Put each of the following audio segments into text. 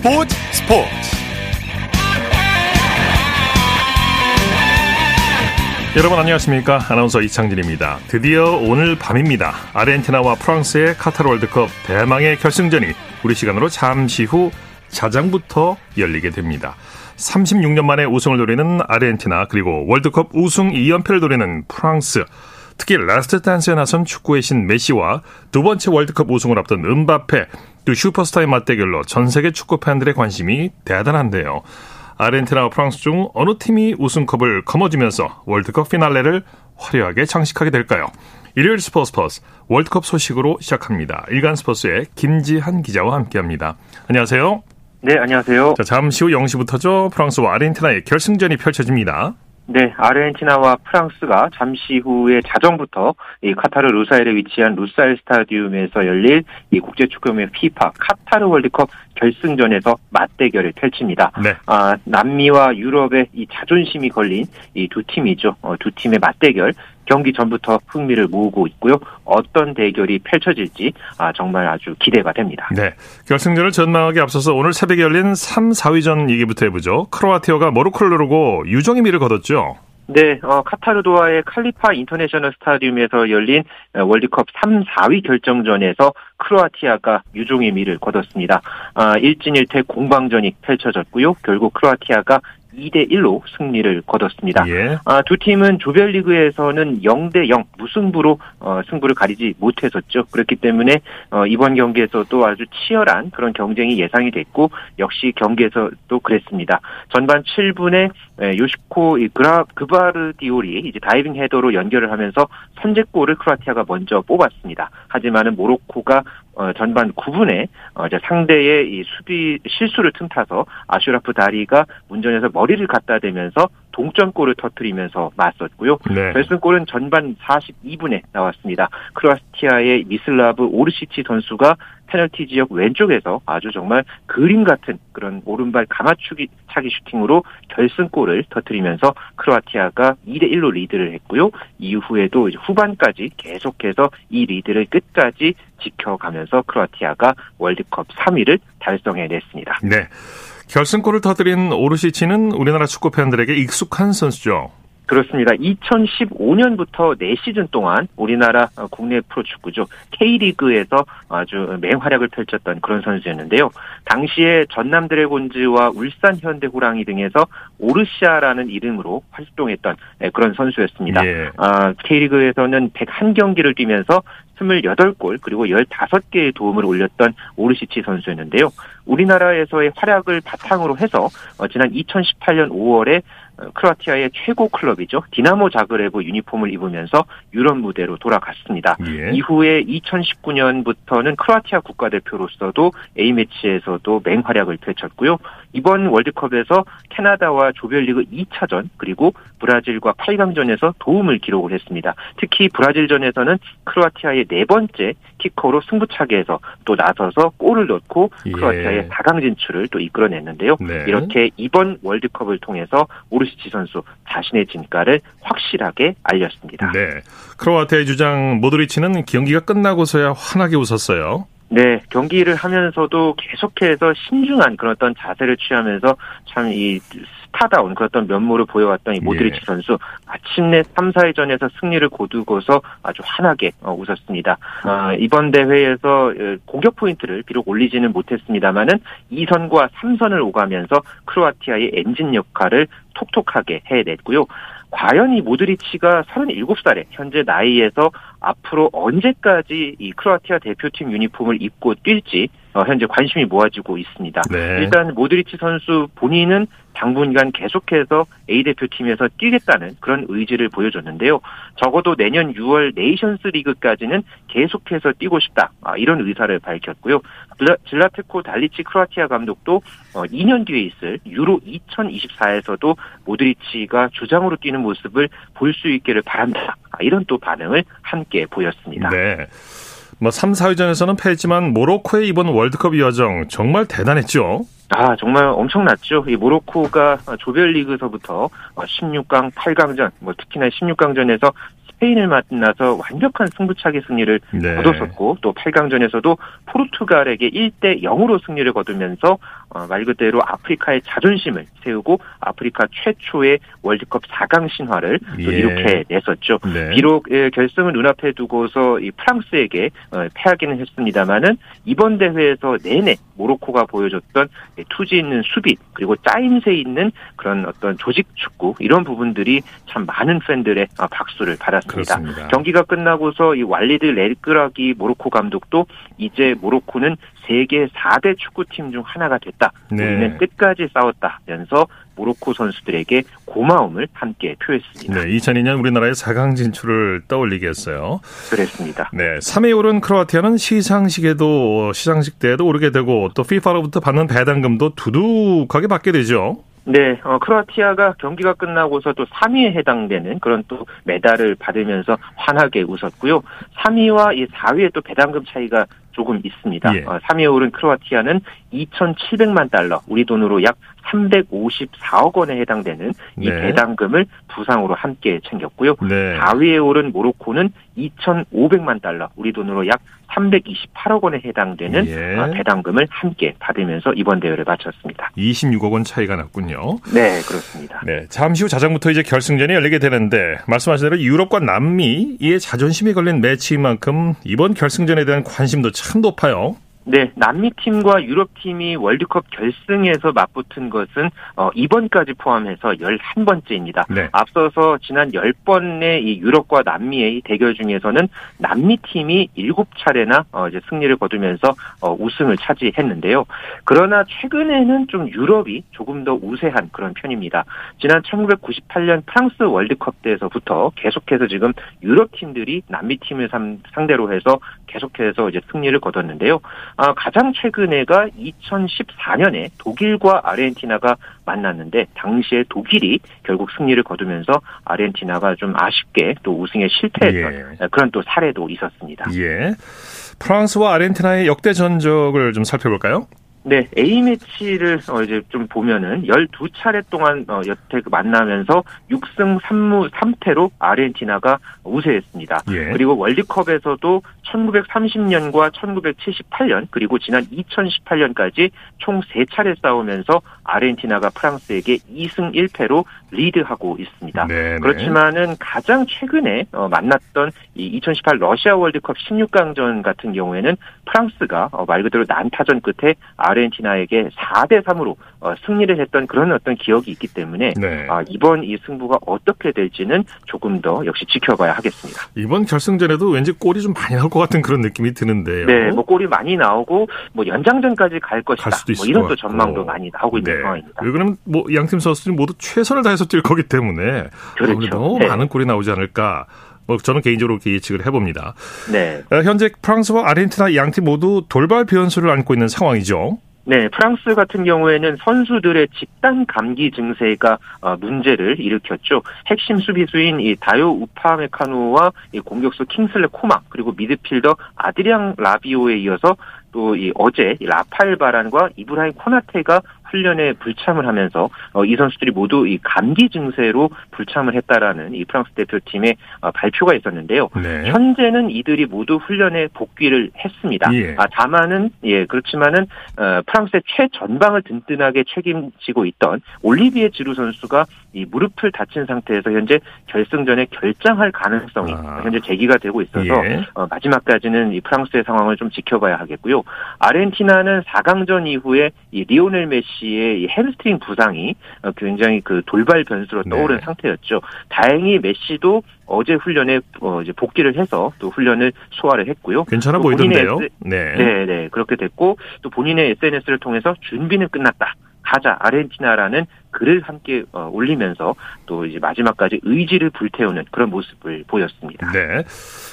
스포츠 스포츠. 여러분 안녕하십니까? 아나운서 이창진입니다. 드디어 오늘 밤입니다. 아르헨티나와 프랑스의 카타르 월드컵 대망의 결승전이 우리 시간으로 잠시 후 자정부터 열리게 됩니다. 36년 만에 우승을 노리는 아르헨티나 그리고 월드컵 우승 2연패를 노리는 프랑스. 특히 last dance에 나선 축구의 신 메시와 두 번째 월드컵 우승을 앞둔 은바페 또 슈퍼스타의 맞대결로 전 세계 축구 팬들의 관심이 대단한데요. 아르헨티나와 프랑스 중 어느 팀이 우승컵을 거머쥐면서 월드컵 피날레를 화려하게 장식하게 될까요? 일요일 스포츠 버스 월드컵 소식으로 시작합니다. 일간 스포츠의 김지한 기자와 함께합니다. 안녕하세요. 네, 안녕하세요. 자, 잠시 후 0시부터죠. 프랑스와 아르헨티나의 결승전이 펼쳐집니다. 네, 아르헨티나와 프랑스가 잠시 후에 자정부터 이 카타르 루사일에 위치한 루사일 스타디움에서 열릴 이 국제 축구연맹 피파 카타르 월드컵 결승전에서 맞대결을 펼칩니다. 네. 아, 남미와 유럽의 이 자존심이 걸린 이 두 팀이죠. 어, 두 팀의 맞대결 경기 전부터 흥미를 모으고 있고요. 어떤 대결이 펼쳐질지 아, 정말 아주 기대가 됩니다. 네. 결승전을 전망하기 앞서서 오늘 새벽에 열린 3, 4위전 얘기부터 해보죠. 크로아티아가 모로코를 누르고 유종의 미를 거뒀죠. 네, 어, 카타르 도하의 칼리파 인터내셔널 스타디움에서 열린 어, 월드컵 3, 4위 결정전에서 크로아티아가 유종의 미를 거뒀습니다. 아, 1진 1퇴 공방전이 펼쳐졌고요. 결국 크로아티아가 2대 1로 승리를 거뒀습니다. 예. 아, 두 팀은 조별리그에서는 0대 0 무승부로 어, 승부를 가리지 못했었죠. 그렇기 때문에 어, 이번 경기에서도 아주 치열한 그런 경쟁이 예상이 됐고 역시 경기에서도 그랬습니다. 전반 7분에 요슈코 그라 그바르디올이 이제 다이빙 헤더로 연결을 하면서 선제골을 크로아티아가 먼저 뽑았습니다. 하지만은 모로코가 어, 전반 9분에 어, 이제 상대의 이 수비 실수를 틈타서 아슈라프 다리가 문전에서 머리를 갖다 대면서 동점골을 터뜨리면서 맞섰고요. 네. 결승골은 전반 42분에 나왔습니다. 크로아티아의 미슬라브 오르시치 선수가 페널티 지역 왼쪽에서 아주 정말 그림 같은 그런 오른발 감아차기 슈팅으로 결승골을 터뜨리면서 크로아티아가 2대 1로 리드를 했고요. 이후에도 후반까지 계속해서 이 리드를 끝까지 지켜가면서 크로아티아가 월드컵 3위를 달성해냈습니다. 네. 결승골을 터뜨린 오르시치는 우리나라 축구 팬들에게 익숙한 선수죠. 그렇습니다. 2015년부터 4시즌 동안 우리나라 국내 프로축구죠. K리그에서 아주 맹활약을 펼쳤던 그런 선수였는데요. 당시에 전남 드래곤즈와 울산 현대 호랑이 등에서 오르시아라는 이름으로 활동했던 네, 그런 선수였습니다. 예. 아, K리그에서는 101경기를 뛰면서 28골 그리고 15개의 도움을 올렸던 오르시치 선수였는데요. 우리나라에서의 활약을 바탕으로 해서 어, 지난 2018년 5월에 크로아티아의 최고 클럽이죠. 디나모 자그레브 유니폼을 입으면서 유럽 무대로 돌아갔습니다. 예. 이후에 2019년부터는 크로아티아 국가대표로서도 A매치에서도 맹활약을 펼쳤고요. 이번 월드컵에서 캐나다와 조별리그 2차전 그리고 브라질과 8강전에서 도움을 기록을 했습니다. 특히 브라질전에서는 크로아티아의 네 번째 키커로 승부차게 해서 또 나서서 골을 넣고 예. 크로아티아의 4강 진출을 또 이끌어냈는데요. 네. 이렇게 이번 월드컵을 통해서 오르시치 선수 자신의 진가를 확실하게 알렸습니다. 네. 크로아티아의 주장 모드리치는 경기가 끝나고서야 환하게 웃었어요. 네, 경기를 하면서도 계속해서 신중한 그런 어떤 자세를 취하면서 참 이 스타다운 그런 어떤 면모를 보여왔던 이 모드리치 예. 선수 마침내 3, 4위전에서 승리를 거두고서 아주 환하게 어, 웃었습니다. 어, 이번 대회에서 어, 공격 포인트를 비록 올리지는 못했습니다만은 2선과 3선을 오가면서 크로아티아의 엔진 역할을 톡톡하게 해냈고요. 과연 이 모드리치가 37살에 현재 나이에서 앞으로 언제까지 이 크로아티아 대표팀 유니폼을 입고 뛸지 어, 현재 관심이 모아지고 있습니다. 네. 일단 모드리치 선수 본인은 당분간 계속해서 A 대표팀에서 뛰겠다는 그런 의지를 보여줬는데요. 적어도 내년 6월 네이션스 리그까지는 계속해서 뛰고 싶다. 아, 이런 의사를 밝혔고요. 즐라트코 달리치 크로아티아 감독도 2년 어, 뒤에 있을 유로 2024에서도 모드리치가 주장으로 뛰는 모습을 볼 수 있기를 바란다. 아, 이런 또 반응을 함께 보였습니다. 네. 뭐 3, 4위전에서는 패했지만 모로코의 이번 월드컵 여정 정말 대단했죠. 아, 정말 엄청났죠. 이 모로코가 조별리그서부터 16강, 8강전, 뭐 특히나 16강전에서 스페인을 만나서 완벽한 승부차기 승리를 네. 거뒀었고 또 8강전에서도 포르투갈에게 1대 0으로 승리를 거두면서 어, 말 그대로 아프리카의 자존심을 세우고 아프리카 최초의 월드컵 4강 신화를 예. 이렇게 냈었죠. 네. 비록 예, 결승을 눈앞에 두고서 이 프랑스에게 어, 패하기는 했습니다만은 이번 대회에서 내내 모로코가 보여줬던 투지 있는 수비 그리고 짜임새 있는 그런 어떤 조직 축구 이런 부분들이 참 많은 팬들의 어, 박수를 받았습니다. 그렇습니다. 경기가 끝나고서 이 왈리드 레르크라기 모로코 감독도 이제 모로코는 세계 4대 축구팀 중 하나가 됐다. 네. 우리는 끝까지 싸웠다면서 모로코 선수들에게 고마움을 함께 표했습니다. 네, 2002년 우리나라의 4강 진출을 떠올리게 했어요. 그랬습니다. 네, 3위에 오른 크로아티아는 시상식에도 시상식 때에도 오르게 되고 또 피파로부터 받는 배당금도 두둑하게 받게 되죠. 네, 어, 크로아티아가 경기가 끝나고서 또 3위에 해당되는 그런 또 메달을 받으면서 환하게 웃었고요. 3위와 이 4위의 또 배당금 차이가 조금 있습니다. 예. 어, 3위에 오른 크로아티아는 2,700만 달러, 우리 돈으로 약 354억 원에 해당되는 이 네. 배당금을 부상으로 함께 챙겼고요. 네. 4위에 오른 모로코는 2,500만 달러, 우리 돈으로 약 328억 원에 해당되는 예. 어, 배당금을 함께 받으면서 이번 대회를 마쳤습니다. 26억 원 차이가 났군요. 네, 그렇습니다. 네, 잠시 후 자정부터 이제 결승전이 열리게 되는데 말씀하신 대로 유럽과 남미의 자존심이 걸린 매치인 만큼 이번 결승전에 대한 관심도 참 높아요. 네, 남미 팀과 유럽 팀이 월드컵 결승에서 맞붙은 것은 어, 이번까지 포함해서 11번째입니다. 네. 앞서서 지난 10번의 이 유럽과 남미의 대결 중에서는 남미 팀이 7차례나 어, 이제 승리를 거두면서 어, 우승을 차지했는데요. 그러나 최근에는 좀 유럽이 조금 더 우세한 그런 편입니다. 지난 1998년 프랑스 월드컵 때에서부터 계속해서 지금 유럽 팀들이 남미 팀을 상대로 해서 계속해서 이제 승리를 거뒀는데요. 아, 가장 최근에가 2014년에 독일과 아르헨티나가 만났는데 당시에 독일이 결국 승리를 거두면서 아르헨티나가 좀 아쉽게 또 우승에 실패했던 예. 그런 또 사례도 있었습니다. 예. 프랑스와 아르헨티나의 역대 전적을 좀 살펴볼까요? 네, A매치를 어 이제 좀 보면은 12차례 동안 어 여태 그 만나면서 6승 3무 3패로 아르헨티나가 우세했습니다. 예. 그리고 월드컵에서도 1930년과 1978년 그리고 지난 2018년까지 총 3차례 싸우면서 아르헨티나가 프랑스에게 2승 1패로 리드하고 있습니다. 네네. 그렇지만은 가장 최근에 어 만났던 이 2018 러시아 월드컵 16강전 같은 경우에는 프랑스가 어 말 그대로 난타전 끝에 아르헨티나에게 4대 3으로 어, 승리를 했던 그런 어떤 기억이 있기 때문에 네. 아, 이번 이 승부가 어떻게 될지는 조금 더 역시 지켜봐야 하겠습니다. 이번 결승전에도 왠지 골이 좀 많이 나올 것 같은 그런 느낌이 드는데요. 네, 뭐 골이 많이 나오고 뭐 연장전까지 갈 것이다. 갈 뭐 이런 또 전망도 많이 나오고 있는 네. 상황입니다. 왜 그러면 뭐 양팀 선수들이 모두 최선을 다해서 뛸 거기 때문에 그렇죠. 너무 네. 많은 골이 나오지 않을까. 뭐 저는 개인적으로 그렇게 예측을 해봅니다. 네. 어, 현재 프랑스와 아르헨티나 양 팀 모두 돌발 변수를 안고 있는 상황이죠. 네, 프랑스 같은 경우에는 선수들의 집단 감기 증세가 어, 문제를 일으켰죠. 핵심 수비수인 이 다요 우파메카노와 이 공격수 킹슬레 코마 그리고 미드필더 아드리앙 라비오에 이어서 또 이 어제 이 라파엘 바란과 이브라임 코나테가 훈련에 불참을 하면서 어, 이 선수들이 모두 이 감기 증세로 불참을 했다라는 이 프랑스 대표팀의 어, 발표가 있었는데요. 네. 현재는 이들이 모두 훈련에 복귀를 했습니다. 예. 아, 다만은 예 그렇지만은 어, 프랑스의 최전방을 든든하게 책임지고 있던 올리비에 지루 선수가 이 무릎을 다친 상태에서 현재 결승전에 결장할 가능성이 아. 현재 제기가 되고 있어서 예. 어, 마지막까지는 이 프랑스의 상황을 좀 지켜봐야 하겠고요. 아르헨티나는 4강전 이후에 이 리오넬 메시의 이 햄스트링 부상이 어, 굉장히 그 돌발 변수로 떠오른 네. 상태였죠. 다행히 메시도 어제 훈련에 어 이제 복귀를 해서 또 훈련을 소화를 했고요. 괜찮아 보이던데요. 네. 네, 네. 그렇게 됐고 또 본인의 SNS를 통해서 준비는 끝났다. 가자 아르헨티나라는 글을 함께 어, 올리면서 또 이제 마지막까지 의지를 불태우는 그런 모습을 보였습니다. 네.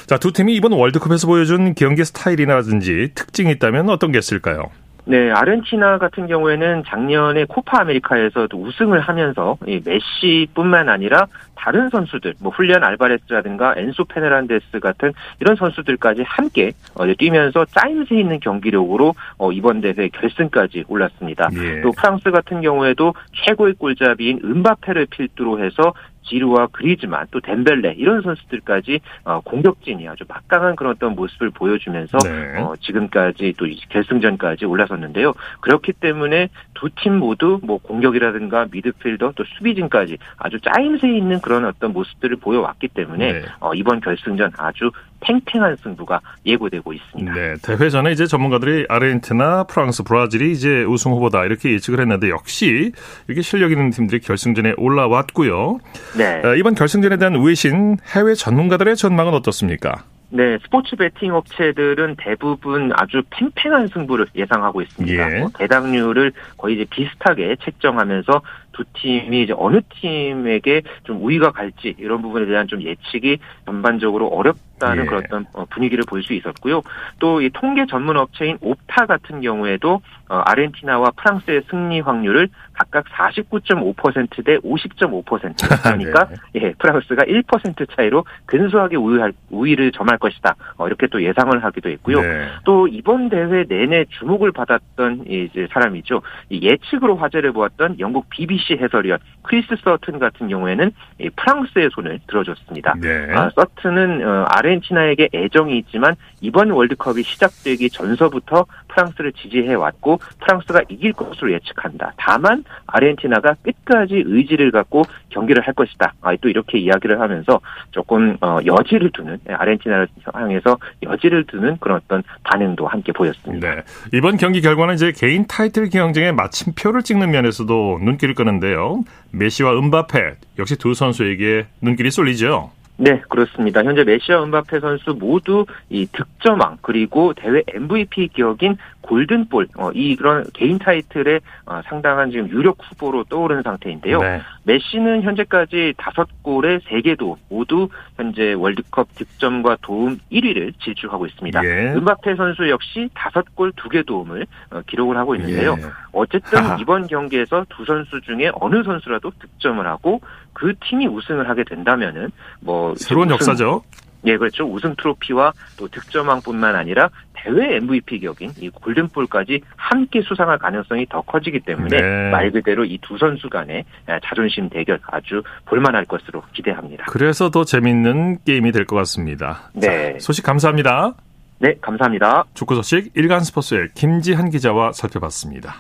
자, 두 팀이 이번 월드컵에서 보여준 경기 스타일이라든지 특징이 있다면 어떤 게 있을까요? 네, 아르헨티나 같은 경우에는 작년에 코파 아메리카에서도 우승을 하면서 이 메시뿐만 아니라 다른 선수들, 뭐 훌리안 알바레스라든가 엔소 페르난데스 같은 이런 선수들까지 함께 어, 뛰면서 짜임새 있는 경기력으로 어, 이번 대회 결승까지 올랐습니다. 예. 또 프랑스 같은 경우에도 최고의 골잡이인 음바페를 필두로 해서 지루와 그리즈만 또 덴벨레 이런 선수들까지 어, 공격진이 아주 막강한 그런 어떤 모습을 보여주면서 네. 어, 지금까지 또 결승전까지 올라섰는데요. 그렇기 때문에 두 팀 모두 뭐 공격이라든가 미드필더 또 수비진까지 아주 짜임새 있는 그런 어떤 모습들을 보여왔기 때문에 네. 어, 이번 결승전 아주 팽팽한 승부가 예고되고 있습니다. 네, 대회 전에 이제 전문가들이 아르헨티나, 프랑스, 브라질이 이제 우승 후보다 이렇게 예측을 했는데 역시 이렇게 실력 있는 팀들이 결승전에 올라왔고요. 네. 어, 이번 결승전에 대한 외신 해외 전문가들의 전망은 어떻습니까? 네, 스포츠 베팅 업체들은 대부분 아주 팽팽한 승부를 예상하고 있습니다. 예. 뭐 대당률을 거의 이제 비슷하게 책정하면서 두 팀이 이제 어느 팀에게 좀 우위가 갈지 이런 부분에 대한 좀 예측이 전반적으로 어렵 다는 예. 그런 어떤 어, 분위기를 볼 수 있었고요. 또 이 통계 전문 업체인 옵타 같은 경우에도 어, 아르헨티나와 프랑스의 승리 확률을 각각 49.5%대 50.5% 그러니까 네. 예, 프랑스가 1% 차이로 근소하게 우위할, 우위를 점할 것이다. 어, 이렇게 또 예상을 하기도 했고요. 네. 또 이번 대회 내내 주목을 받았던 이제 사람이죠. 예측으로 화제를 보았던 영국 BBC 해설위원 크리스 서튼 같은 경우에는 프랑스의 손을 들어줬습니다. 네. 아, 서튼은 어, 아르헨티나에게 애정이 있지만 이번 월드컵이 시작되기 전서부터 프랑스를 지지해 왔고 프랑스가 이길 것으로 예측한다. 다만 아르헨티나가 끝까지 의지를 갖고 경기를 할 것이다. 아, 또 이렇게 이야기를 하면서 조금 어, 여지를 두는 아르헨티나를 향해서 여지를 두는 그런 어떤 반응도 함께 보였습니다. 네. 이번 경기 결과는 이제 개인 타이틀 경쟁에 마침표를 찍는 면에서도 눈길을 끄는데요. 메시와 은바페 역시 두 선수에게 눈길이 쏠리죠. 네, 그렇습니다. 현재 메시아 은바페 선수 모두 이 득점왕 그리고 대회 MVP 기억인 골든볼 어, 이 그런 개인 타이틀에 어, 상당한 지금 유력 후보로 떠오르는 상태인데요. 네. 메시는 현재까지 다섯 골에 세 개도 모두 현재 월드컵 득점과 도움 1위를 질주하고 있습니다. 예. 은바페 선수 역시 다섯 골 두 개 도움을 어, 기록을 하고 있는데요. 예. 어쨌든. 이번 경기에서 두 선수 중에 어느 선수라도 득점을 하고 그 팀이 우승을 하게 된다면은 뭐 새로운 우승, 역사죠. 예, 그렇죠. 우승 트로피와 또 득점왕뿐만 아니라 대회 MVP 격인 이 골든볼까지 함께 수상할 가능성이 더 커지기 때문에 네. 말 그대로 이 두 선수 간의 자존심 대결 아주 볼만할 것으로 기대합니다. 그래서 더 재밌는 게임이 될 것 같습니다. 네. 자, 소식 감사합니다. 네, 감사합니다. 축구 소식 일간 스포츠의 김지한 기자와 살펴봤습니다.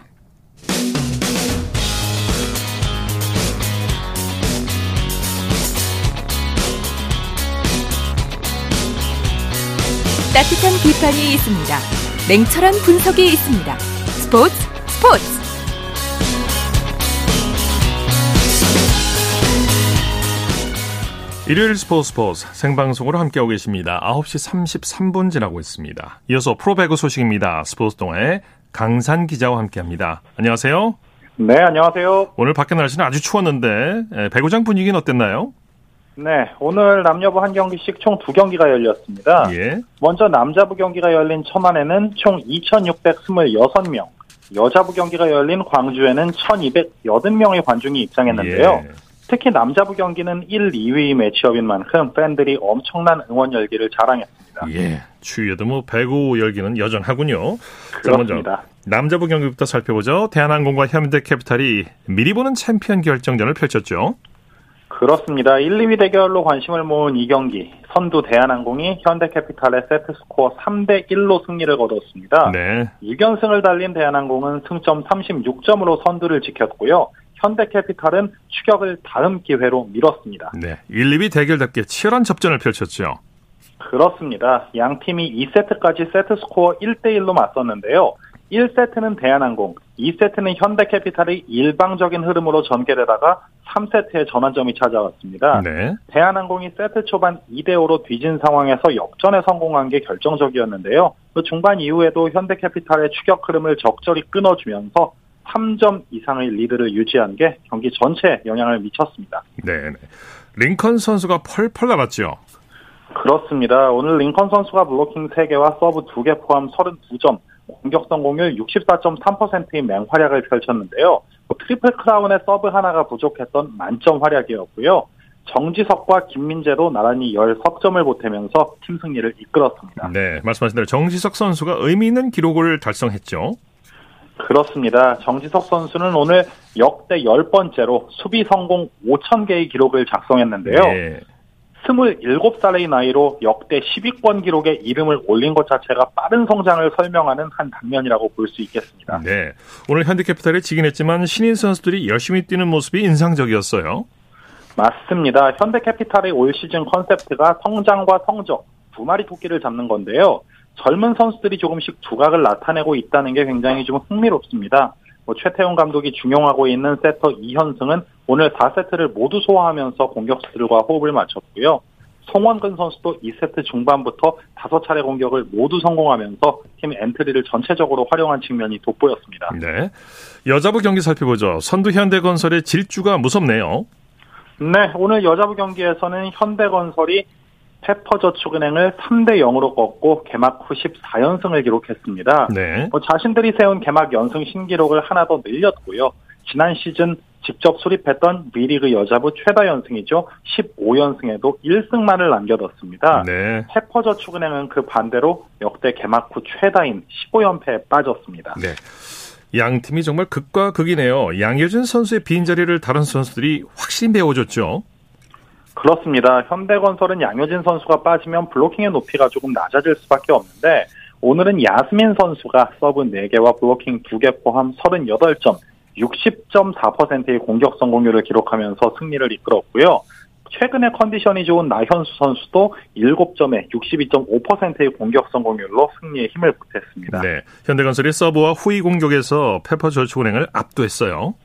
따뜻한 비판이 있습니다. 냉철한 분석이 있습니다. 스포츠 스포츠 일요일 스포츠 스포츠 생방송으로 함께하고 계십니다. 9시 33분 지나고 있습니다. 이어서 프로배구 소식입니다. 스포츠 동아의 강산 기자와 함께합니다. 안녕하세요. 네, 안녕하세요. 오늘 밖에 날씨는 아주 추웠는데 예, 배구장 분위기는 어땠나요? 네, 오늘 남녀부 한 경기씩 총 두 경기가 열렸습니다. 예. 먼저 남자부 경기가 열린 천안에는 총 2,626명, 여자부 경기가 열린 광주에는 1,280명의 관중이 입장했는데요. 예. 특히 남자부 경기는 1, 2위 매치업인 만큼 팬들이 엄청난 응원 열기를 자랑했습니다. 예, 추위에도 뭐 배구 열기는 여전하군요. 그렇습니다. 자, 남자부 경기부터 살펴보죠. 대한항공과 현대캐피탈이 미리 보는 챔피언 결정전을 펼쳤죠. 그렇습니다. 1, 2위 대결로 관심을 모은 이 경기 선두 대한항공이 현대캐피탈의 세트스코어 3대 1로 승리를 거뒀습니다. 네. 6연승을 달린 대한항공은 승점 36점으로 선두를 지켰고요. 현대캐피탈은 추격을 다음 기회로 미뤘습니다. 네. 1, 2위 대결답게 치열한 접전을 펼쳤죠. 그렇습니다. 양 팀이 2세트까지 세트스코어 1대 1로 맞섰는데요. 1세트는 대한항공, 2세트는 현대캐피탈의 일방적인 흐름으로 전개되다가 3세트에 전환점이 찾아왔습니다. 네. 대한항공이 세트 초반 2대5로 뒤진 상황에서 역전에 성공한 게 결정적이었는데요. 그 중반 이후에도 현대캐피탈의 추격 흐름을 적절히 끊어주면서 3점 이상의 리드를 유지한 게 경기 전체에 영향을 미쳤습니다. 네. 링컨 선수가 펄펄 날았죠. 그렇습니다. 오늘 링컨 선수가 블로킹 3개와 서브 2개 포함 32점, 공격 성공률 64.3%의 맹활약을 펼쳤는데요. 트리플 크라운의 서브 하나가 부족했던 만점 활약이었고요. 정지석과 김민재도 나란히 열석 점을 보태면서 팀 승리를 이끌었습니다. 네, 말씀하신 대로 정지석 선수가 의미 있는 기록을 달성했죠. 그렇습니다. 정지석 선수는 오늘 역대 10번째로 수비 성공 5,000개의 기록을 작성했는데요. 네. 27살의 나이로 역대 10위권 기록에 이름을 올린 것 자체가 빠른 성장을 설명하는 한 단면이라고 볼 수 있겠습니다. 네. 오늘 현대캐피탈에 지긴 했지만 신인 선수들이 열심히 뛰는 모습이 인상적이었어요. 맞습니다. 현대캐피탈의 올 시즌 컨셉트가 성장과 성적 두 마리 토끼를 잡는 건데요. 젊은 선수들이 조금씩 두각을 나타내고 있다는 게 굉장히 좀 흥미롭습니다. 뭐 최태웅 감독이 중용하고 있는 세터 이현승은 오늘 4세트를 모두 소화하면서 공격수들과 호흡을 맞췄고요. 송원근 선수도 2세트 중반부터 5차례 공격을 모두 성공하면서 팀 엔트리를 전체적으로 활용한 측면이 돋보였습니다. 네. 여자부 경기 살펴보죠. 선두 현대건설의 질주가 무섭네요. 네, 오늘 여자부 경기에서는 현대건설이 페퍼저축은행을 3대 0으로 꺾고 개막 후 14연승을 기록했습니다. 네. 뭐 자신들이 세운 개막 연승 신기록을 하나 더 늘렸고요. 지난 시즌 직접 수립했던 미리그 여자부 최다 연승이죠. 15연승에도 1승만을 남겨뒀습니다. 네. 페퍼저축은행은 그 반대로 역대 개막 후 최다인 15연패에 빠졌습니다. 네. 양 팀이 정말 극과 극이네요. 양효진 선수의 빈자리를 다른 선수들이 확실히 메워줬죠. 그렇습니다. 현대건설은 양효진 선수가 빠지면 블로킹의 높이가 조금 낮아질 수밖에 없는데 오늘은 야스민 선수가 서브 4개와 블로킹 2개 포함 38점, 60.4%의 공격 성공률을 기록하면서 승리를 이끌었고요. 최근에 컨디션이 좋은 나현수 선수도 7점에 62.5%의 공격 성공률로 승리에 힘을 보탰습니다. 네. 현대건설이 서브와 후위 공격에서 페퍼저축은행을 압도했어요.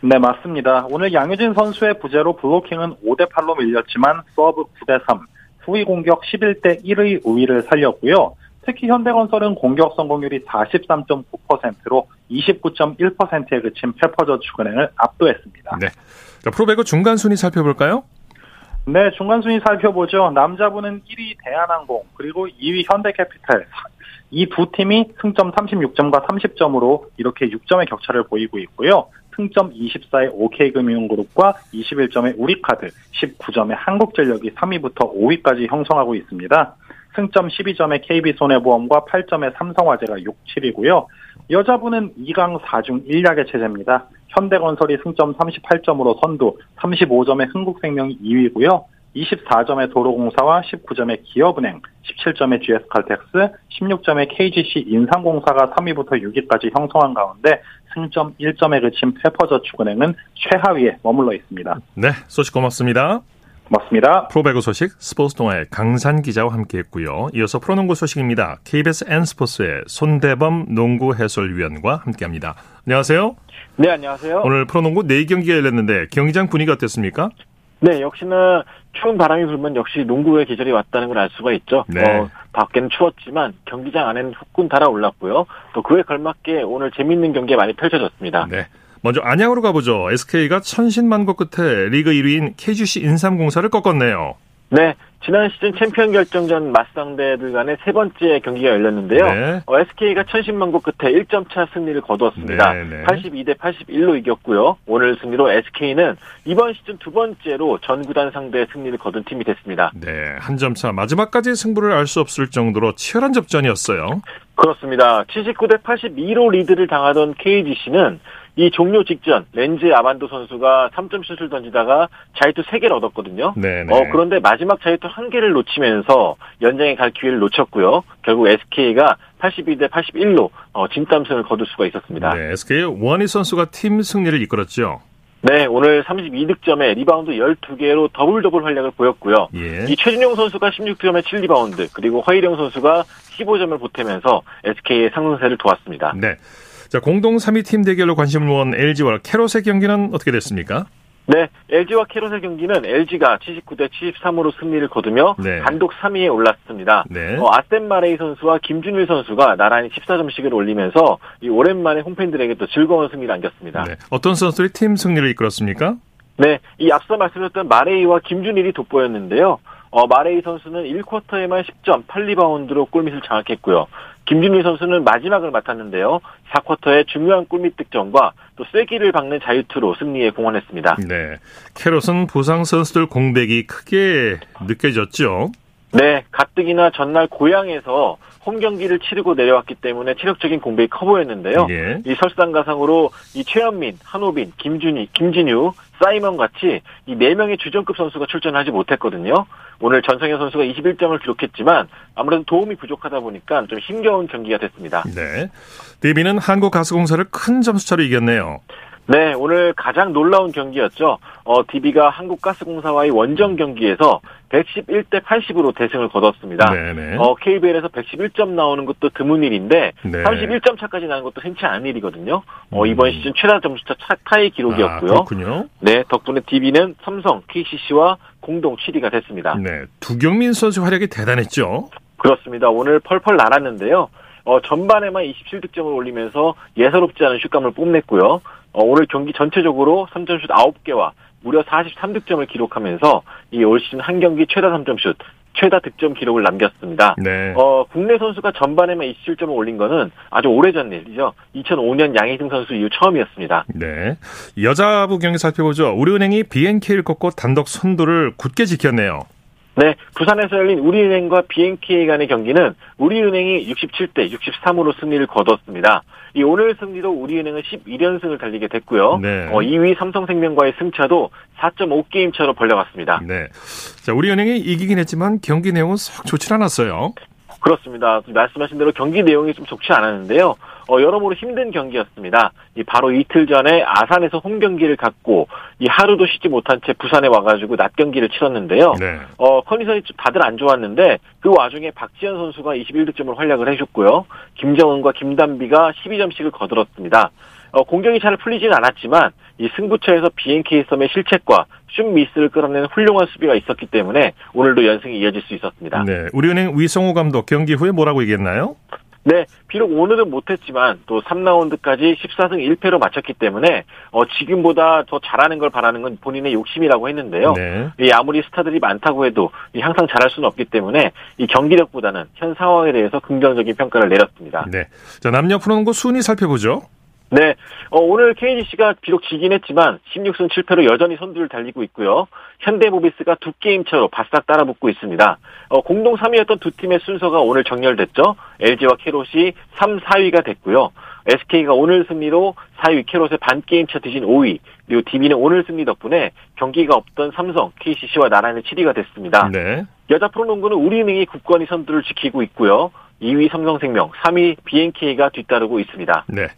네, 맞습니다. 오늘 양효진 선수의 부재로 블로킹은 5대 8로 밀렸지만 서브 9대 3, 후위 공격 11대 1의 우위를 살렸고요. 특히 현대건설은 공격 성공률이 43.9%로 29.1%에 그친 페퍼저축은행을 압도했습니다. 네. 자, 프로배구 중간 순위 살펴볼까요? 네, 중간 순위 살펴보죠. 남자부는 1위 대한항공, 그리고 2위 현대캐피탈. 이 두 팀이 승점 36점과 30점으로 이렇게 6점의 격차를 보이고 있고요. 승점 24의 OK금융그룹과 21점의 우리카드, 19점의 한국전력이 3위부터 5위까지 형성하고 있습니다. 승점 12점의 KB손해보험과 8점의 삼성화재가 6, 7위고요. 여자분은 2강 4중 1약의 체제입니다. 현대건설이 승점 38점으로 선두, 35점의 흥국생명이 2위고요. 24점의 도로공사와 19점의 기업은행, 17점의 GS칼텍스, 16점의 KGC 인삼공사가 3위부터 6위까지 형성한 가운데 승점 1점에 그친 페퍼저축은행은 최하위에 머물러 있습니다. 네, 소식 고맙습니다. 고맙습니다. 프로배구 소식 스포츠 동아의 강산 기자와 함께했고요. 이어서 프로농구 소식입니다. KBS N스포츠의 손대범 농구 해설위원과 함께합니다. 안녕하세요. 네, 안녕하세요. 오늘 프로농구 4경기가 열렸는데 경기장 분위기 어땠습니까? 네, 역시나 추운 바람이 불면 역시 농구의 계절이 왔다는 걸 알 수가 있죠. 네. 어, 밖에는 추웠지만 경기장 안에는 후끈 달아올랐고요. 또 그에 걸맞게 오늘 재밌는 경기가 많이 펼쳐졌습니다. 네. 먼저 안양으로 가보죠. SK가 천신만고 끝에 리그 1위인 KGC 인삼공사를 꺾었네요. 네, 지난 시즌 챔피언 결정전 맞상대들 간의 세 번째 경기가 열렸는데요. 네. 어, SK가 천신만고 끝에 1점 차 승리를 거두었습니다. 네, 네. 82대 81로 이겼고요. 오늘 승리로 SK는 이번 시즌 두 번째로 전 구단 상대 승리를 거둔 팀이 됐습니다. 네, 한 점 차 마지막까지 승부를 알 수 없을 정도로 치열한 접전이었어요. 그렇습니다. 79대 82로 리드를 당하던 KGC는 이 종료 직전 렌즈 아반도 선수가 3점 슛을 던지다가 자유투 3개를 얻었거든요. 네, 네. 어, 그런데 마지막 자유투 1개를 놓치면서 연장에 갈 기회를 놓쳤고요. 결국 SK가 82대 81로 어, 진땀승을 거둘 수가 있었습니다. 네, SK의 워니 선수가 팀 승리를 이끌었죠. 네, 오늘 32득점에 리바운드 12개로 더블 더블 활약을 보였고요. 예. 이 최준용 선수가 16득점에 7리바운드, 그리고 허일영 선수가 15점을 보태면서 SK의 상승세를 도왔습니다. 네. 자, 공동 3위 팀 대결로 관심을 모은 LG와 캐롯의 경기는 어떻게 됐습니까? 네, LG와 캐롯의 경기는 LG가 79대 73으로 승리를 거두며 네. 단독 3위에 올랐습니다. 네. 어, 아셈 마레이 선수와 김준일 선수가 나란히 14점씩을 올리면서 이 오랜만에 홈팬들에게 또 즐거운 승리를 안겼습니다. 네. 어떤 선수들이 팀 승리를 이끌었습니까? 네, 이 앞서 말씀드렸던 마레이와 김준일이 돋보였는데요. 어, 마레이 선수는 1쿼터에만 10점, 8리바운드로 골밑을 장악했고요. 김준일 선수는 마지막을 맡았는데요. 4쿼터에 중요한 골밑 득점과 또 쐐기를 박는 자유투로 승리에 공헌했습니다. 네. 캐롯은 부상 선수들 공백이 크게 느껴졌죠. 네, 가뜩이나 전날 고향에서 홈 경기를 치르고 내려왔기 때문에 체력적인 공백이 커 보였는데요. 예. 이 설상가상으로 이 최현민, 한호빈, 김준희, 김진유, 사이먼 같이 이네 명의 주전급 선수가 출전하지 못했거든요. 오늘 전성현 선수가 21점을 기록했지만 아무래도 도움이 부족하다 보니까 좀 힘겨운 경기가 됐습니다. 네. DB는 한국가스공사를 큰 점수차로 이겼네요. 네, 오늘 가장 놀라운 경기였죠. 어, DB가 한국가스공사와의 원정 경기에서 111대 80으로 대승을 거뒀습니다. 네네. 어, KBL에서 111점 나오는 것도 드문 일인데 네. 31점 차까지 나는 것도 흔치 않은 일이거든요. 어, 음. 이번 시즌 최다 점수차 차, 타의 아, 기록이었고요. 그렇군요. 네, 덕분에 DB는 삼성, KCC와 공동 7위가 됐습니다. 네. 두경민 선수 활약이 대단했죠. 그렇습니다. 오늘 펄펄 날았는데요. 어, 전반에만 27득점을 올리면서 예사롭지 않은 슛감을 뽐냈고요. 어, 오늘 경기 전체적으로 3점슛 9개와 무려 43득점을 기록하면서 이 올 시즌 한 경기 최다 3점슛, 최다 득점 기록을 남겼습니다. 네. 어, 국내 선수가 전반에만 27점을 올린 거는 아주 오래전 일이죠. 2005년 양희승 선수 이후 처음이었습니다. 네. 여자부 경기 살펴보죠. 우리은행이 BNK를 꺾고 단독 선두를 굳게 지켰네요. 네, 부산에서 열린 우리은행과 BNK 간의 경기는 우리은행이 67대 63으로 승리를 거뒀습니다. 이 오늘 승리로 우리은행은 11연승을 달리게 됐고요. 네. 어, 2위 삼성생명과의 승차도 4.5게임 차로 벌려갔습니다. 네. 자, 우리은행이 이기긴 했지만 경기 내용은 썩 좋지 않았어요. 그렇습니다. 말씀하신 대로 경기 내용이 좀 좋지 않았는데요. 어, 여러모로 힘든 경기였습니다. 이 바로 이틀 전에 아산에서 홈 경기를 갖고 이 하루도 쉬지 못한 채 부산에 와가지고 낮 경기를 치렀는데요. 네. 어, 컨디션이 좀 다들 안 좋았는데 그 와중에 박지현 선수가 21득점을 활약을 해줬고요. 김정은과 김단비가 12점씩을 거들었습니다. 어, 공격이 잘 풀리지는 않았지만 이 승부처에서 BNK 썸의 실책과 슛 미스를 끌어내는 훌륭한 수비가 있었기 때문에 오늘도 연승이 이어질 수 있었습니다. 네. 우리은행 위성호 감독 경기 후에 뭐라고 얘기했나요? 네, 비록 오늘은 못했지만 또 3라운드까지 14승 1패로 마쳤기 때문에 어, 지금보다 더 잘하는 걸 바라는 건 본인의 욕심이라고 했는데요. 네. 이 아무리 스타들이 많다고 해도 이 항상 잘할 수는 없기 때문에 이 경기력보다는 현 상황에 대해서 긍정적인 평가를 내렸습니다. 네. 자, 남녀 프로농구 순위 살펴보죠. 네, 어, 오늘 KGC가 비록 지긴 했지만 16승 7패로 여전히 선두를 달리고 있고요. 현대모비스가 두 게임 차로 바싹 따라붙고 있습니다. 어, 공동 3위였던 두 팀의 순서가 오늘 정렬됐죠. LG와 캐롯이 3, 4위가 됐고요. SK가 오늘 승리로 4위 캐롯의 반 게임 차 뒤진 5위, 그리고 DB는 오늘 승리 덕분에 경기가 없던 삼성, KCC와 나란히 7위가 됐습니다. 네. 여자 프로농구는 우리은행이 국권이 선두를 지키고 있고요. 2위 삼성생명, 3위 BNK가 뒤따르고 있습니다. 네.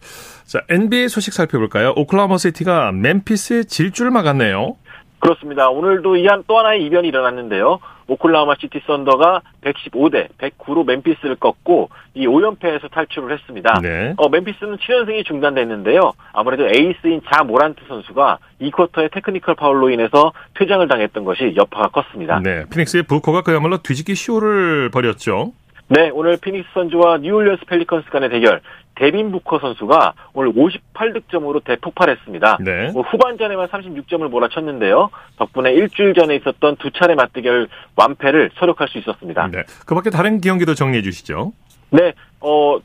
자, NBA 소식 살펴볼까요? 오클라호마 시티가 멤피스의 질주를 막았네요. 그렇습니다. 오늘도 이한 또 하나의 이변이 일어났는데요. 오클라호마 시티 썬더가 115대 109로 멤피스를 꺾고 이 5연패에서 탈출을 했습니다. 네. 어, 멤피스는 7연승이 중단됐는데요. 아무래도 에이스인 자 모란트 선수가 2쿼터의 테크니컬 파울로 인해서 퇴장을 당했던 것이 여파가 컸습니다. 네. 피닉스의 부커가 그야말로 뒤집기 쇼를 벌였죠. 네, 오늘 피닉스 선즈와 뉴올리언스 펠리컨스 간의 대결. 데빈 부커 선수가 오늘 58득점으로 대폭발했습니다. 네. 뭐 후반전에만 36점을 몰아쳤는데요. 덕분에 일주일 전에 있었던 두 차례 맞대결 완패를 서력할 수 있었습니다. 네. 그 밖에 다른 경기도 정리해 주시죠. 네, 어,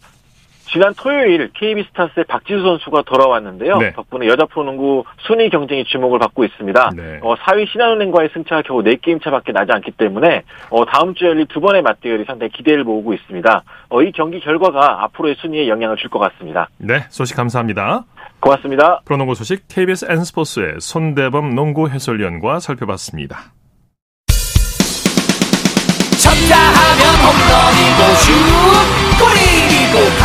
지난 토요일 KB스타스의 박지수 선수가 돌아왔는데요. 네. 덕분에 여자 프로농구 순위 경쟁이 주목을 받고 있습니다. 네. 어, 4위 신한은행과의 승차가 겨우 4게임 차밖에 나지 않기 때문에 어, 다음 주에 열릴 두 번의 맞대결이 상당히 기대를 모으고 있습니다. 어, 이 경기 결과가 앞으로의 순위에 영향을 줄 것 같습니다. 네. 소식 감사합니다. 고맙습니다. 프로농구 소식 KBS N스포츠의 손대범 농구 해설위원과 살펴봤습니다. 쳤다 하면 홈런이고 슛 골이고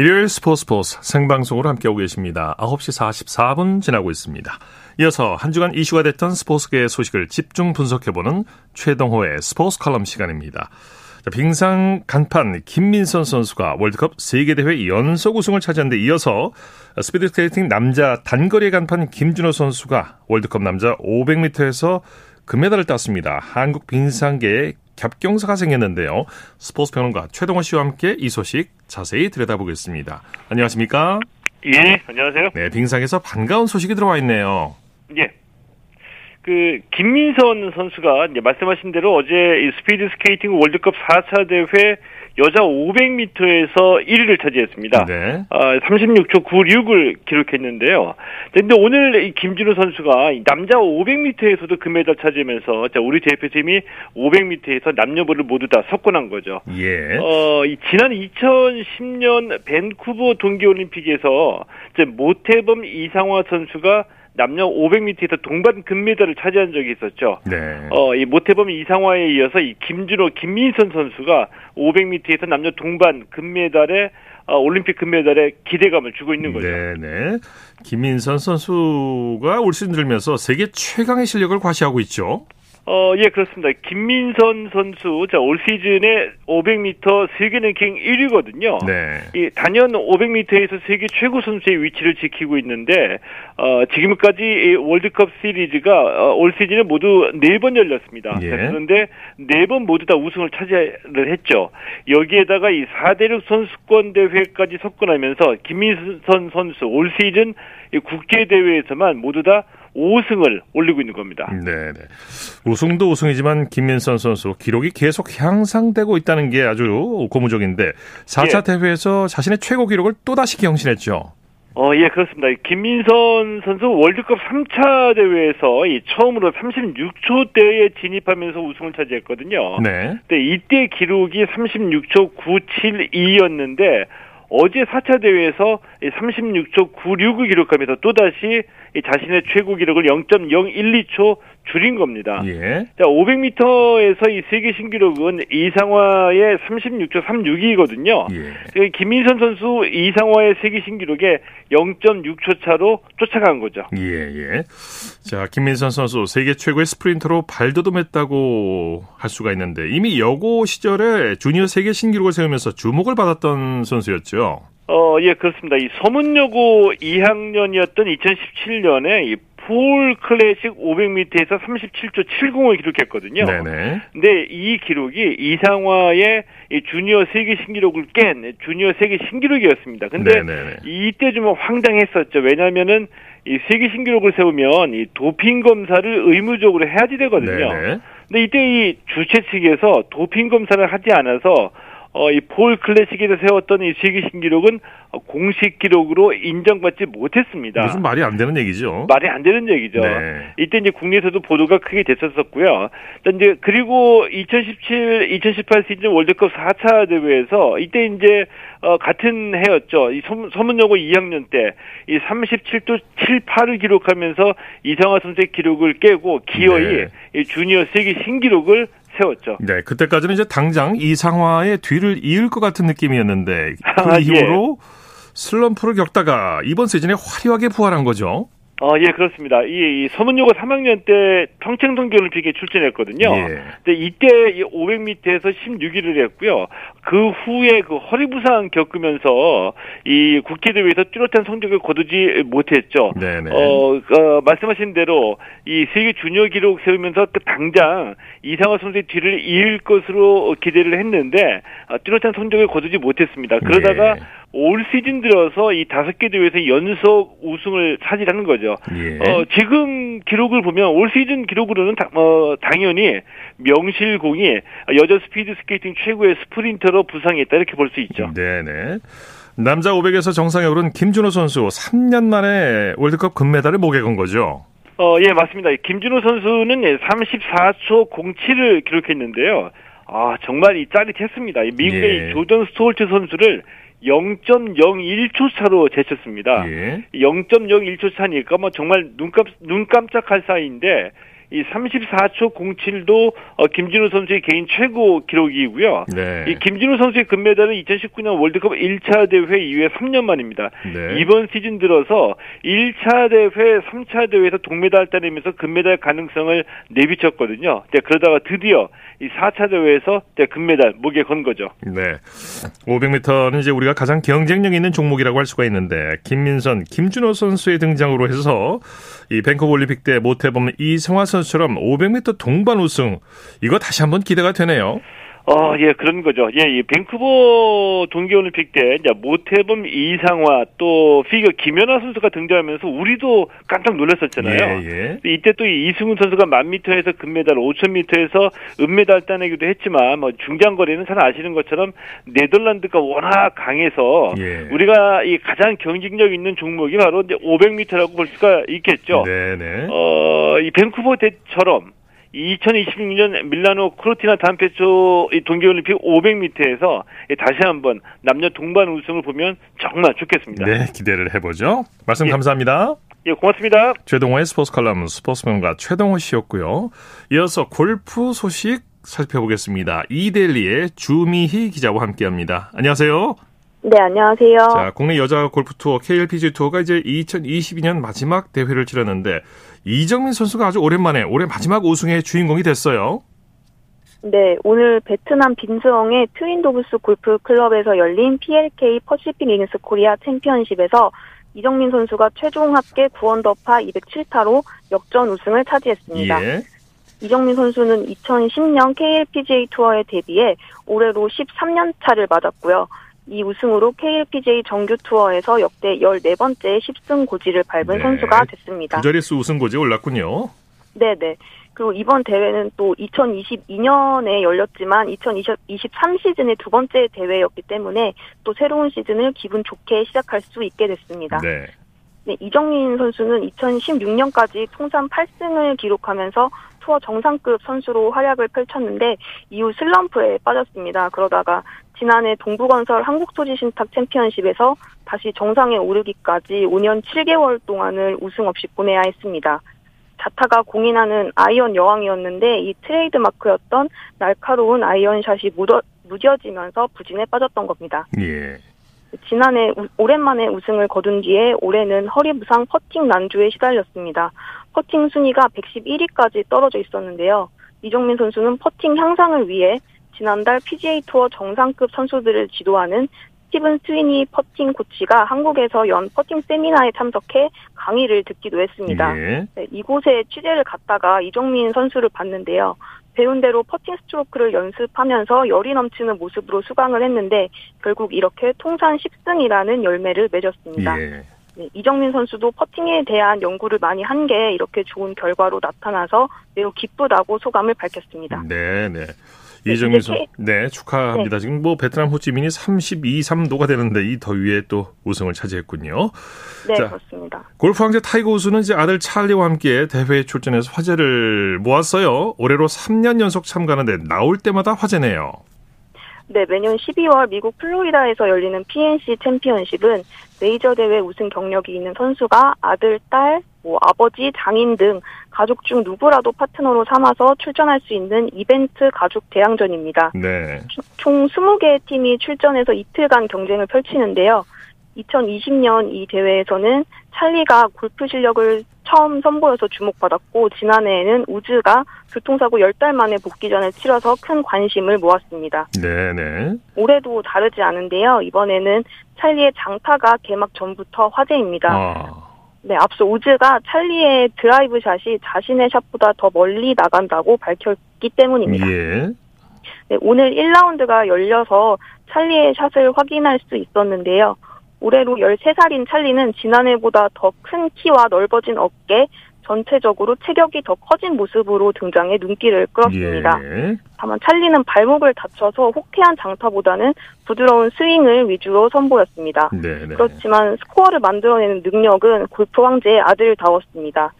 일요일 스포츠 스포츠 생방송으로 함께하고 계십니다. 9시 44분 지나고 있습니다. 이어서 한 주간 이슈가 됐던 스포츠계의 소식을 집중 분석해보는 최동호의 스포츠 칼럼 시간입니다. 자, 빙상 간판 김민선 선수가 월드컵 세계대회 연속 우승을 차지한 데 이어서 스피드 스케이팅 남자 단거리 간판 김준호 선수가 월드컵 남자 500m에서 금메달을 땄습니다. 한국 빙상계에 겹경사가 생겼는데요. 스포츠 평론가 최동원 씨와 함께 이 소식 자세히 들여다보겠습니다. 안녕하십니까? 예, 안녕하세요. 네, 빙상에서 반가운 소식이 들어와 있네요. 예. 그 김민선 선수가 이제 말씀하신 대로 어제 이 스피드 스케이팅 월드컵 4차 대회 여자 500m에서 1위를 차지했습니다. 네. 아, 36초 96을 기록했는데요. 근데 오늘 이 김준호 선수가 이 남자 500m에서도 금메달 차지하면서 자, 우리 대표팀이 500m에서 남녀부를 모두 다 석권한 거죠. 예. 어, 이 지난 2010년 밴쿠버 동계올림픽에서 이제 모태범 이상화 선수가 남녀 500m에서 동반 금메달을 차지한 적이 있었죠. 네. 어, 이 모태범 이상화에 이어서 이 김준호, 김민선 선수가 500m에서 남녀 동반 금메달에 어, 올림픽 금메달에 기대감을 주고 있는 거죠. 네 네. 김민선 선수가 올 시즌 들면서 세계 최강의 실력을 과시하고 있죠. 어, 예, 그렇습니다. 김민선 선수, 자, 올 시즌에 500m 세계 랭킹 1위거든요. 네. 이 단연 500m에서 세계 최고 선수의 위치를 지키고 있는데 어, 지금까지 이 월드컵 시리즈가 어, 올 시즌에 모두 네번 열렸습니다. 예. 자, 그런데 네번 모두 다 우승을 차지를 했죠. 여기에다가 이 4대륙 선수권 대회까지 석권하면서 김민선 선수 올 시즌 이 국제 대회에서만 모두 다 5승을 올리고 있는 겁니다. 네네. 우승도 우승이지만 김민선 선수 기록이 계속 향상되고 있다는 게 아주 고무적인데 4차 대회에서 자신의 최고 기록을 또다시 경신했죠. 어, 예, 그렇습니다. 김민선 선수 월드컵 3차 대회에서 이 처음으로 36초대에 진입하면서 우승을 차지했거든요. 네. 근데 이때 기록이 36초 972였는데 어제 4차 대회에서 36초 96을 기록하면서 또다시 이 자신의 최고 기록을 0.012초 줄인 겁니다. 예. 자, 500m에서 이 세계 신기록은 이상화의 36초 36이거든요. 예. 김민선 선수 이상화의 세계 신기록에 0.6초 차로 쫓아간 거죠. 예, 예. 자, 김민선 선수 세계 최고의 스프린터로 발돋움했다고 할 수가 있는데 이미 여고 시절에 주니어 세계 신기록을 세우면서 주목을 받았던 선수였죠. 어, 예, 그렇습니다. 이 서문여고 2학년이었던 2017년에 이 폴 클래식 500m에서 37초 70을 기록했거든요. 네네. 근데 이 기록이 이상화의 이 주니어 세계 신기록을 깬 주니어 세계 신기록이었습니다. 근데 네네네. 이때 좀 황당했었죠. 왜냐면은 이 세계 신기록을 세우면 이 도핑 검사를 의무적으로 해야지 되거든요. 네네. 근데 이때 이 주최 측에서 도핑 검사를 하지 않아서 어, 이 폴 클래식에서 세웠던 이 세계 신기록은 어, 공식 기록으로 인정받지 못했습니다. 무슨 말이 안 되는 얘기죠. 말이 안 되는 얘기죠. 네. 이때 이제 국내에서도 보도가 크게 됐었었고요. 또 이제 그리고 2017, 2018 시즌 월드컵 4차 대회에서 이때 이제 어, 같은 해였죠. 이 서문- 서문여고 2학년 때 이 37도 78을 기록하면서 이상화 선수의 기록을 깨고 기어이 네. 이 주니어 세계 신기록을 세웠죠. 네, 그때까지는 이제 당장 이 상화의 뒤를 이을 것 같은 느낌이었는데 그 아, 예. 이후로 슬럼프를 겪다가 이번 시즌에 화려하게 부활한 거죠. 어, 예, 그렇습니다. 이, 이 서문여고 3학년 때 평창 동계 올림픽에 출전했거든요. 예. 근데 이때 이 500m에서 16위를 했고요. 그 후에 그 허리 부상 겪으면서 이 국제 대회에서 뚜렷한 성적을 거두지 못했죠. 네네. 어, 어, 말씀하신 대로 이 세계 주니어 기록 세우면서 그 당장 이상화 선수의 뒤를 이을 것으로 기대를 했는데 어, 뚜렷한 성적을 거두지 못했습니다. 그러다가 예. 올 시즌 들어서 이 다섯 개 대회에서 연속 우승을 차지하는 거죠. 예. 어, 지금 기록을 보면 올 시즌 기록으로는 다- 어, 당연히 명실공히 여자 스피드 스케이팅 최고의 스프린터로 부상했다 이렇게 볼 수 있죠. 네네. 남자 500에서 정상에 오른 김준호 선수 3년 만에 월드컵 금메달을 목에 건 거죠. 어, 예, 맞습니다. 김준호 선수는 34초 07을 기록했는데요. 아, 정말 이 짜릿했습니다. 이 미국의 예. 이 조던 스토홀트 선수를 0.01초 차로 제쳤습니다. 예. 0.01초 차니까 뭐 정말 눈, 깜, 눈 깜짝할 사이인데 이 34초 07도 어, 김진우 선수의 개인 최고 기록이고요. 네. 이 김진우 선수의 금메달은 2019년 월드컵 1차 대회 이후에 3년 만입니다. 네. 이번 시즌 들어서 1차 대회, 3차 대회에서 동메달 따내면서 금메달 가능성을 내비쳤거든요. 이제 그러다가 드디어 이 4차 대회에서 이제 금메달 목에 건 거죠. 네. 500m는 이제 우리가 가장 경쟁력 있는 종목이라고 할 수가 있는데 김민선, 김준호 선수의 등장으로 해서 이 밴쿠버 올림픽 때 모태범 이승화 선수처럼 500m 동반 우승 이거 다시 한번 기대가 되네요. 어, 예, 그런 거죠. 예, 이 밴쿠버 동계올림픽 때 이제 모태범 이상화 또 피겨 김연아 선수가 등장하면서 우리도 깜짝 놀랐었잖아요. 예, 예. 이때 또이 이승훈 선수가 만 미터에서 금메달, 5천 미터에서 은메달 따내기도 했지만 뭐 중장거리는 잘 아시는 것처럼 네덜란드가 워낙 강해서 예. 우리가 이 가장 경쟁력 있는 종목이 바로 이제 500m라고 볼 수가 있겠죠. 네, 네. 어, 이 밴쿠버 대처럼 2026년 밀라노 크로티나 단페초 이 동계올림픽 500m에서 다시 한번 남녀 동반 우승을 보면 정말 좋겠습니다. 네, 기대를 해보죠. 말씀 예. 감사합니다. 예, 고맙습니다. 최동호의 스포츠 칼럼 스포츠맨과 최동호 씨였고요. 이어서 골프 소식 살펴보겠습니다. 이델리의 주미희 기자와 함께합니다. 안녕하세요. 네, 안녕하세요. 자, 국내 여자 골프 투어 KLPG 투어가 이제 2022년 마지막 대회를 치렀는데 이정민 선수가 아주 오랜만에 올해 마지막 우승의 주인공이 됐어요. 네, 오늘 베트남 빈즈엉의 트윈도브스 골프 클럽에서 열린 PLK 퍼시픽 링스 코리아 챔피언십에서 이정민 선수가 최종 합계 9언더파 207타로 역전 우승을 차지했습니다. 예. 이정민 선수는 2010년 KLPGA 투어에 데뷔해 올해로 13년 차를 맞았고요. 이 우승으로 KLPGA 정규 투어에서 역대 14번째 10승 고지를 밟은 네. 선수가 됐습니다. 두 자릿수 우승 고지에 올랐군요. 네네. 그리고 이번 대회는 또 2022년에 열렸지만 2023 시즌의 두 번째 대회였기 때문에 또 새로운 시즌을 기분 좋게 시작할 수 있게 됐습니다. 네. 네, 이정민 선수는 2016년까지 통산 8승을 기록하면서 투어 정상급 선수로 활약을 펼쳤는데 이후 슬럼프에 빠졌습니다. 그러다가 지난해 동부건설 한국토지신탁 챔피언십에서 다시 정상에 오르기까지 5년 7개월 동안을 우승 없이 보내야 했습니다. 자타가 공인하는 아이언 여왕이었는데 이 트레이드 마크였던 날카로운 아이언샷이 묻어, 무뎌지면서 부진에 빠졌던 겁니다. 예. 지난해 우- 오랜만에 우승을 거둔 뒤에 올해는 허리 부상 퍼팅 난조에 시달렸습니다. 퍼팅 순위가 111위까지 떨어져 있었는데요. 이정민 선수는 퍼팅 향상을 위해 지난달 PGA 투어 정상급 선수들을 지도하는 스티븐 스위니 퍼팅 코치가 한국에서 연 퍼팅 세미나에 참석해 강의를 듣기도 했습니다. 예. 네, 이곳에 취재를 갔다가 이정민 선수를 봤는데요. 배운 대로 퍼팅 스트로크를 연습하면서 열이 넘치는 모습으로 수강을 했는데 결국 이렇게 통산 10승이라는 열매를 맺었습니다. 예. 네, 이정민 선수도 퍼팅에 대한 연구를 많이 한 게 이렇게 좋은 결과로 나타나서 매우 기쁘다고 소감을 밝혔습니다. 네, 네. 네, 이정민 이제 선, 네, 축하합니다. 지금 뭐 베트남 호찌민이 32, 3도가 되는데 이 더위에 또 우승을 차지했군요. 네, 자. 그렇습니다. 골프 황제 타이거 우즈는 이제 아들 찰리와 함께 대회에 출전해서 화제를 모았어요. 올해로 3년 연속 참가하는데 나올 때마다 화제네요. 네, 매년 12월 미국 플로리다에서 열리는 PNC 챔피언십은 메이저 대회 우승 경력이 있는 선수가 아들, 딸, 뭐 아버지, 장인 등 가족 중 누구라도 파트너로 삼아서 출전할 수 있는 이벤트 가족 대항전입니다. 네. 총 20개의 팀이 출전해서 이틀간 경쟁을 펼치는데요. 2020년 이 대회에서는 찰리가 골프 실력을 처음 선보여서 주목받았고 지난해에는 우즈가 교통사고 10달 만에 복귀전을 치러서 큰 관심을 모았습니다. 네, 네. 올해도 다르지 않은데요. 이번에는 찰리의 장타가 개막 전부터 화제입니다. 아, 네, 앞서 우즈가 찰리의 드라이브 샷이 자신의 샷보다 더 멀리 나간다고 밝혔기 때문입니다. 예. 네, 오늘 1라운드가 열려서 찰리의 샷을 확인할 수 있었는데요. 올해로 13살인 찰리는 지난해보다 더 큰 키와 넓어진 어깨, 전체적으로 체격이 더 커진 모습으로 등장해 눈길을 끌었습니다. 예. 다만 찰리는 발목을 다쳐서 혹태한 장타보다는 부드러운 스윙을 위주로 선보였습니다. 네, 네. 그렇지만 스코어를 만들어내는 능력은 골프 황제의 아들다웠습니다.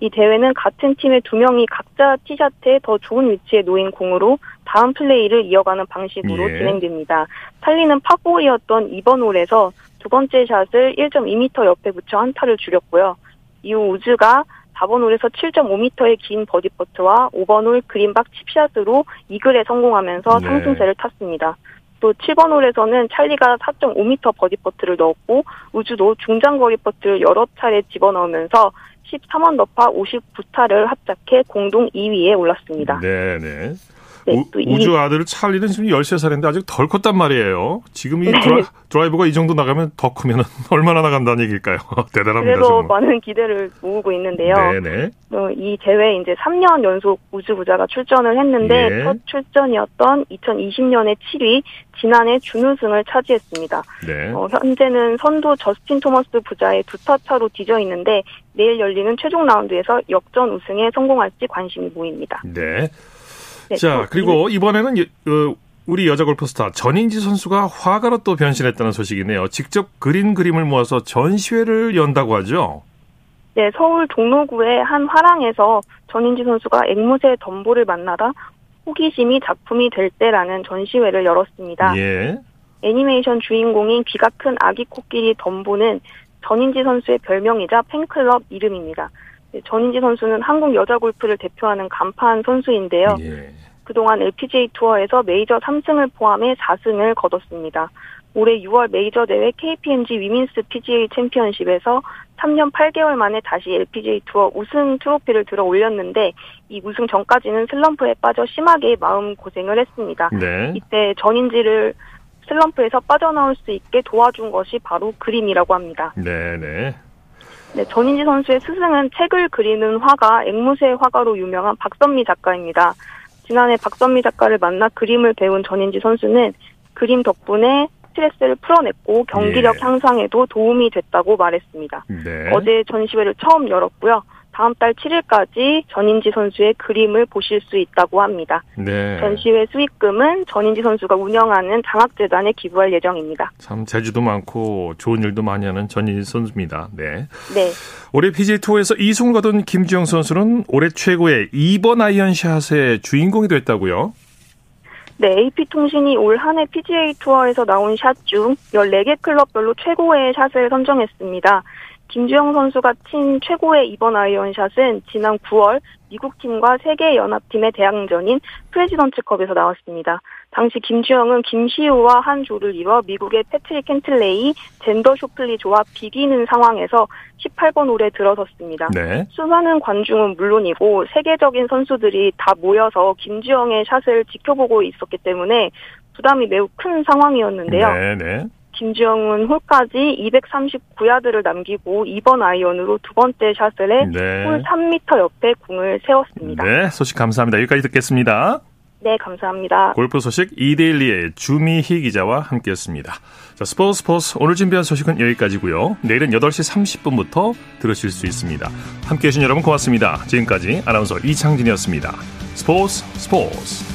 이 대회는 같은 팀의 두 명이 각자 티샷에 더 좋은 위치에 놓인 공으로 다음 플레이를 이어가는 방식으로 예. 진행됩니다. 찰리는 파4이었던 2번 홀에서 두 번째 샷을 1.2m 옆에 붙여 한타를 줄였고요. 이후 우즈가 4번 홀에서 7.5m의 긴 버디 퍼트와 5번 홀 그린 밖 칩샷으로 이글에 성공하면서 네. 상승세를 탔습니다. 또 7번 홀에서는 찰리가 4.5m 버디 퍼트를 넣었고 우즈도 중장거리 퍼트를 여러 차례 집어넣으면서 13언더파 59타를 합작해 공동 2위에 올랐습니다. 네, 네. 네, 우, 우주 아들 찰리는 지금 13살인데 아직 덜 컸단 말이에요. 지금 이 네. 드라, 드라이버가 이 정도 나가면 더 크면 얼마나 나간다는 얘기일까요? 대단합니다. 그래서 정말. 많은 기대를 모으고 있는데요. 네네. 어, 이 대회 이제 3년 연속 우주부자가 출전을 했는데 예. 첫 출전이었던 2020년에 7위, 지난해 준우승을 차지했습니다. 네. 어, 현재는 선두 저스틴 토머스 부자의 두 타 차로 뒤져 있는데 내일 열리는 최종 라운드에서 역전 우승에 성공할지 관심이 모입니다. 네. 네, 자, 또 그리고 이번에는 여- 어, 우리 여자 골프 스타 전인지 선수가 화가로 또 변신했다는 소식이네요. 직접 그린 그림을 모아서 전시회를 연다고 하죠. 네, 서울 종로구의 한 화랑에서 전인지 선수가 앵무새 덤보를 만나다 호기심이 작품이 될 때라는 전시회를 열었습니다. 예. 애니메이션 주인공인 귀가 큰 아기 코끼리 덤보는 전인지 선수의 별명이자 팬클럽 이름입니다. 네, 전인지 선수는 한국 여자 골프를 대표하는 간판 선수인데요. 예. 그동안 LPGA 투어에서 메이저 3승을 포함해 4승을 거뒀습니다. 올해 6월 메이저 대회 KPMG 위민스 PGA 챔피언십에서 3년 8개월 만에 다시 LPGA 투어 우승 트로피를 들어 올렸는데 이 우승 전까지는 슬럼프에 빠져 심하게 마음 고생을 했습니다. 네. 이때 전인지를 슬럼프에서 빠져나올 수 있게 도와준 것이 바로 그림이라고 합니다. 네 네. 네, 전인지 선수의 스승은 책을 그리는 화가 앵무새 화가로 유명한 박선미 작가입니다. 지난해 박선미 작가를 만나 그림을 배운 전인지 선수는 그림 덕분에 스트레스를 풀어냈고 경기력 예. 향상에도 도움이 됐다고 말했습니다. 네. 어제 전시회를 처음 열었고요. 다음 달 7일까지 전인지 선수의 그림을 보실 수 있다고 합니다. 네. 전시회 수익금은 전인지 선수가 운영하는 장학재단에 기부할 예정입니다. 참 재주도 많고 좋은 일도 많이 하는 전인 선수입니다. 네. 네. 올해 PGA 투어에서 2승을 거둔 김주영 선수는 올해 최고의 2번 아이언샷의 주인공이 됐다고요. 네, AP통신이 올 한해 PGA 투어에서 나온 샷 중 14개 클럽별로 최고의 샷을 선정했습니다. 김주영 선수가 친 최고의 이번 아이언샷은 지난 9월 미국 팀과 세계 연합팀의 대항전인 프레지던츠컵에서 나왔습니다. 당시 김주형은 김시우와 한 조를 이뤄 미국의 패트릭 캔틀레이, 잰더 쇼플리 조와 비기는 상황에서 18번 홀에 들어섰습니다. 네. 수많은 관중은 물론이고 세계적인 선수들이 다 모여서 김주형의 샷을 지켜보고 있었기 때문에 부담이 매우 큰 상황이었는데요. 네, 네. 김주형은 홀까지 239야드를 남기고 2번 아이언으로 두 번째 샷을 해 네. 홀 3m 옆에 공을 세웠습니다. 네, 소식 감사합니다. 여기까지 듣겠습니다. 네, 감사합니다. 골프 소식 이데일리의 주미희 기자와 함께했습니다. 자, 스포츠 스포츠 오늘 준비한 소식은 여기까지고요. 내일은 8시 30분부터 들으실 수 있습니다. 함께해 주신 여러분 고맙습니다. 지금까지 아나운서 이창진이었습니다. 스포츠 스포츠